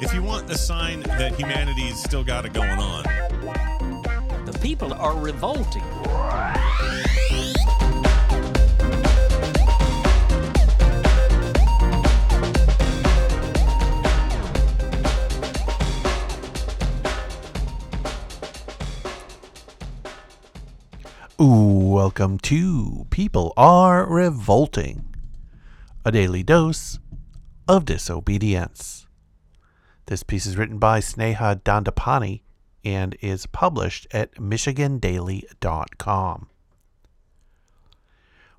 if you want a sign that humanity's still got it going on. The people are revolting. Ooh, welcome to People Are Revolting, a daily dose of disobedience. This piece is written by Sneha Dandapani and is published at MichiganDaily.com.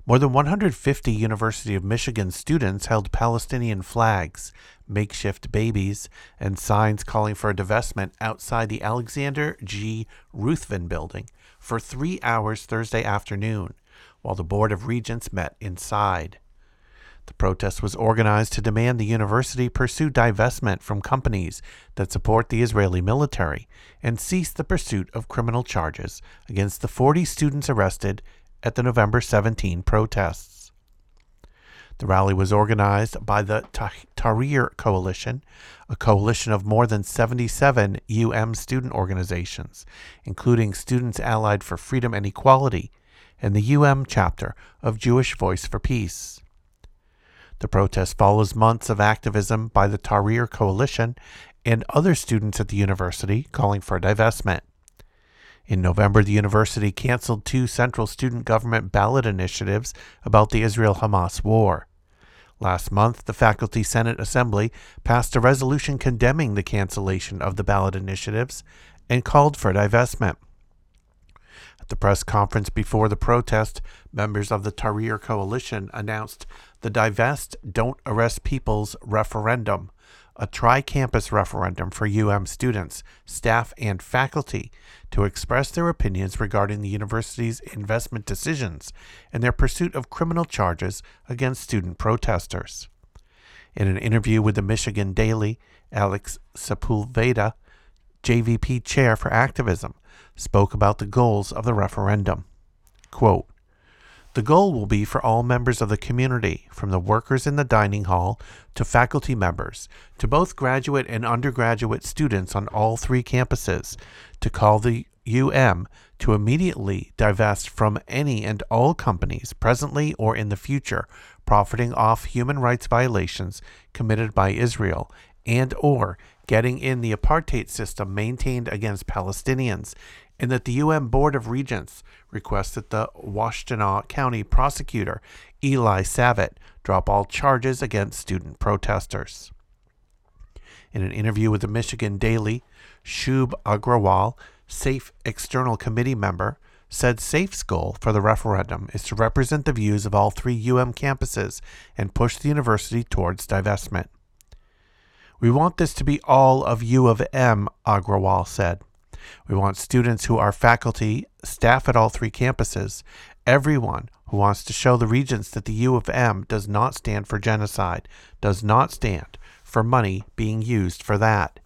More than 150 University of Michigan students held Palestinian flags, makeshift babies, and signs calling for a divestment outside the Alexander G. Ruthven building for three hours Thursday afternoon, while the Board of Regents met inside. The protest was organized to demand the university pursue divestment from companies that support the Israeli military and cease the pursuit of criminal charges against the 40 students arrested at the November 17 protests. The rally was organized by the Tahrir Coalition, a coalition of more than 77 UM student organizations, including Students Allied for Freedom and Equality and the UM chapter of Jewish Voice for Peace. The protest follows months of activism by the Tahrir Coalition and other students at the university calling for divestment. In November, the university canceled two central student government ballot initiatives about the Israel Hamas war. Last month, the Faculty Senate Assembly passed a resolution condemning the cancellation of the ballot initiatives and called for divestment. At the press conference before the protest, members of the Tahrir Coalition announced the Divest Don't Arrest People's referendum, a tri campus referendum for UM students, staff, and faculty to express their opinions regarding the university's investment decisions and their pursuit of criminal charges against student protesters. In an interview with the Michigan Daily, Alex Sepulveda, JVP chair for activism, spoke about the goals of the referendum. Quote, the goal will be for all members of the community, from the workers in the dining hall to faculty members, to both graduate and undergraduate students on all three campuses, to call the UM to immediately divest from any and all companies, presently or in the future, profiting off human rights violations committed by Israel and or getting in the apartheid system maintained against Palestinians and that the UM Board of Regents requests that the Washtenaw County prosecutor, Eli Savitt, drop all charges against student protesters. In an interview with the Michigan Daily, Shub Agrawal, SAFE external committee member, said SAFE's goal for the referendum is to represent the views of all three UM campuses and push the university towards divestment. We want this to be all of U of M, Agrawal said. We want students who are faculty, staff at all three campuses, everyone who wants to show the regents that the U of M does not stand for genocide, does not stand for money being used for that.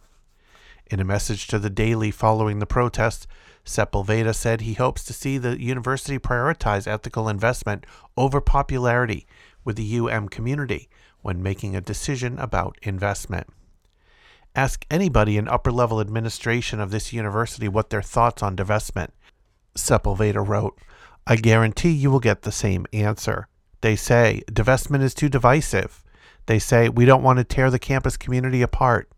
In a message to the Daily following the protest, Sepulveda said he hopes to see the university prioritize ethical investment over popularity with the UM community when making a decision about investment. Ask anybody in upper level administration of this university what their thoughts on divestment. Sepulveda wrote, I guarantee you will get the same answer. They say divestment is too divisive. They say we don't want to tear the campus community apart.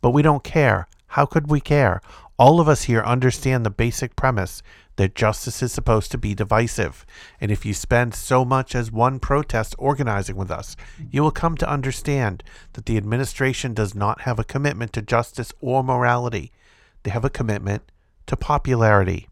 But we don't care. How could we care? All of us here understand the basic premise that justice is supposed to be divisive. And if you spend so much as one protest organizing with us, you will come to understand that the administration does not have a commitment to justice or morality. They have a commitment to popularity.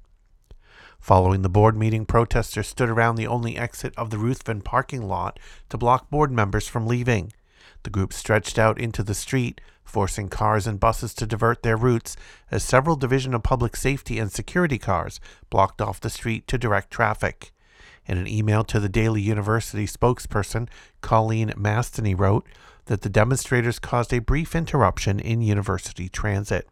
Following the board meeting, protesters stood around the only exit of the Ruthven parking lot to block board members from leaving. The group stretched out into the street, forcing cars and buses to divert their routes as several Division of Public Safety and Security cars blocked off the street to direct traffic. In an email to the Daily University spokesperson, Colleen Mastany wrote that the demonstrators caused a brief interruption in university transit.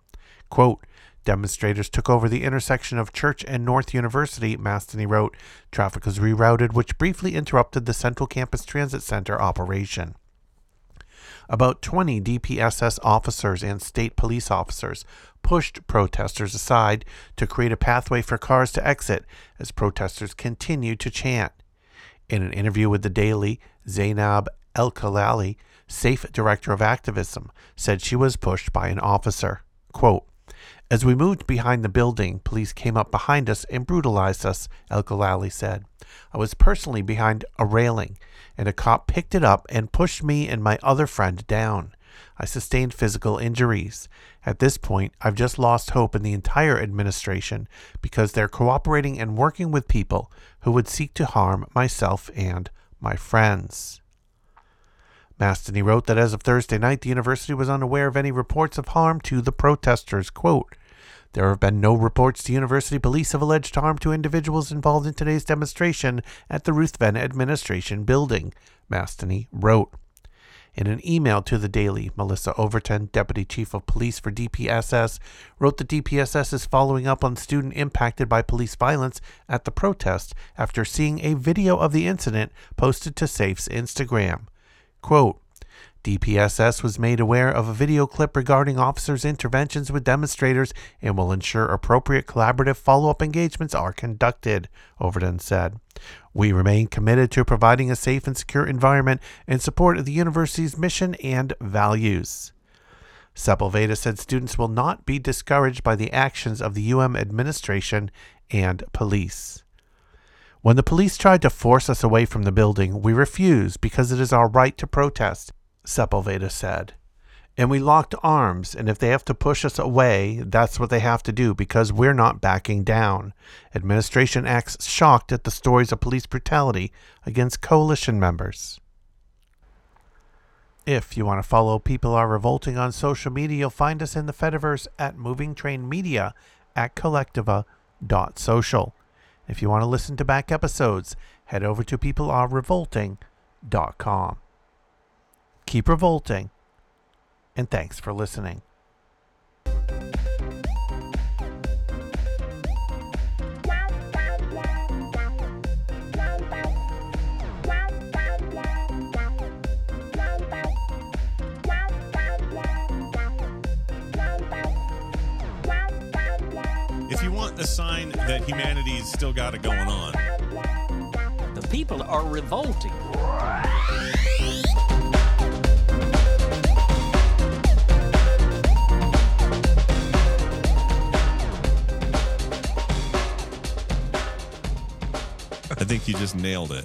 Quote, Demonstrators took over the intersection of Church and North University, Mastany wrote. Traffic was rerouted, which briefly interrupted the Central Campus Transit Center operation. About 20 DPSS officers and state police officers pushed protesters aside to create a pathway for cars to exit as protesters continued to chant. In an interview with the Daily, Zainab El Khalali, SAFE Director of Activism, said she was pushed by an officer. Quote, as we moved behind the building, police came up behind us and brutalized us, El Khalali said. I was personally behind a railing, and a cop picked it up and pushed me and my other friend down. I sustained physical injuries. At this point, I've just lost hope in the entire administration because they're cooperating and working with people who would seek to harm myself and my friends. Mastany wrote that as of Thursday night, the university was unaware of any reports of harm to the protesters. Quote, there have been no reports to university police of alleged harm to individuals involved in today's demonstration at the Ruthven Administration Building, Mastany wrote. In an email to the Daily, Melissa Overton, Deputy Chief of Police for DPSS, wrote that DPSS is following up on student impacted by police violence at the protest after seeing a video of the incident posted to SAFE's Instagram. Quote, DPSS was made aware of a video clip regarding officers' interventions with demonstrators and will ensure appropriate collaborative follow up engagements are conducted, Overton said. We remain committed to providing a safe and secure environment in support of the university's mission and values. Sepulveda said students will not be discouraged by the actions of the UM administration and police. When the police tried to force us away from the building, we refused because it is our right to protest, Sepulveda said. And we locked arms, and if they have to push us away, that's what they have to do because we're not backing down. Administration acts shocked at the stories of police brutality against coalition members. If you want to follow People Are Revolting on social media, you'll find us in the Fediverse at Moving Train Media at kolektiva.social. If you want to listen to back episodes, head over to peoplearerevolting.com. Keep revolting, and thanks for listening. If you want a sign that humanity's still got it going on, The people are revolting. Think you just nailed it.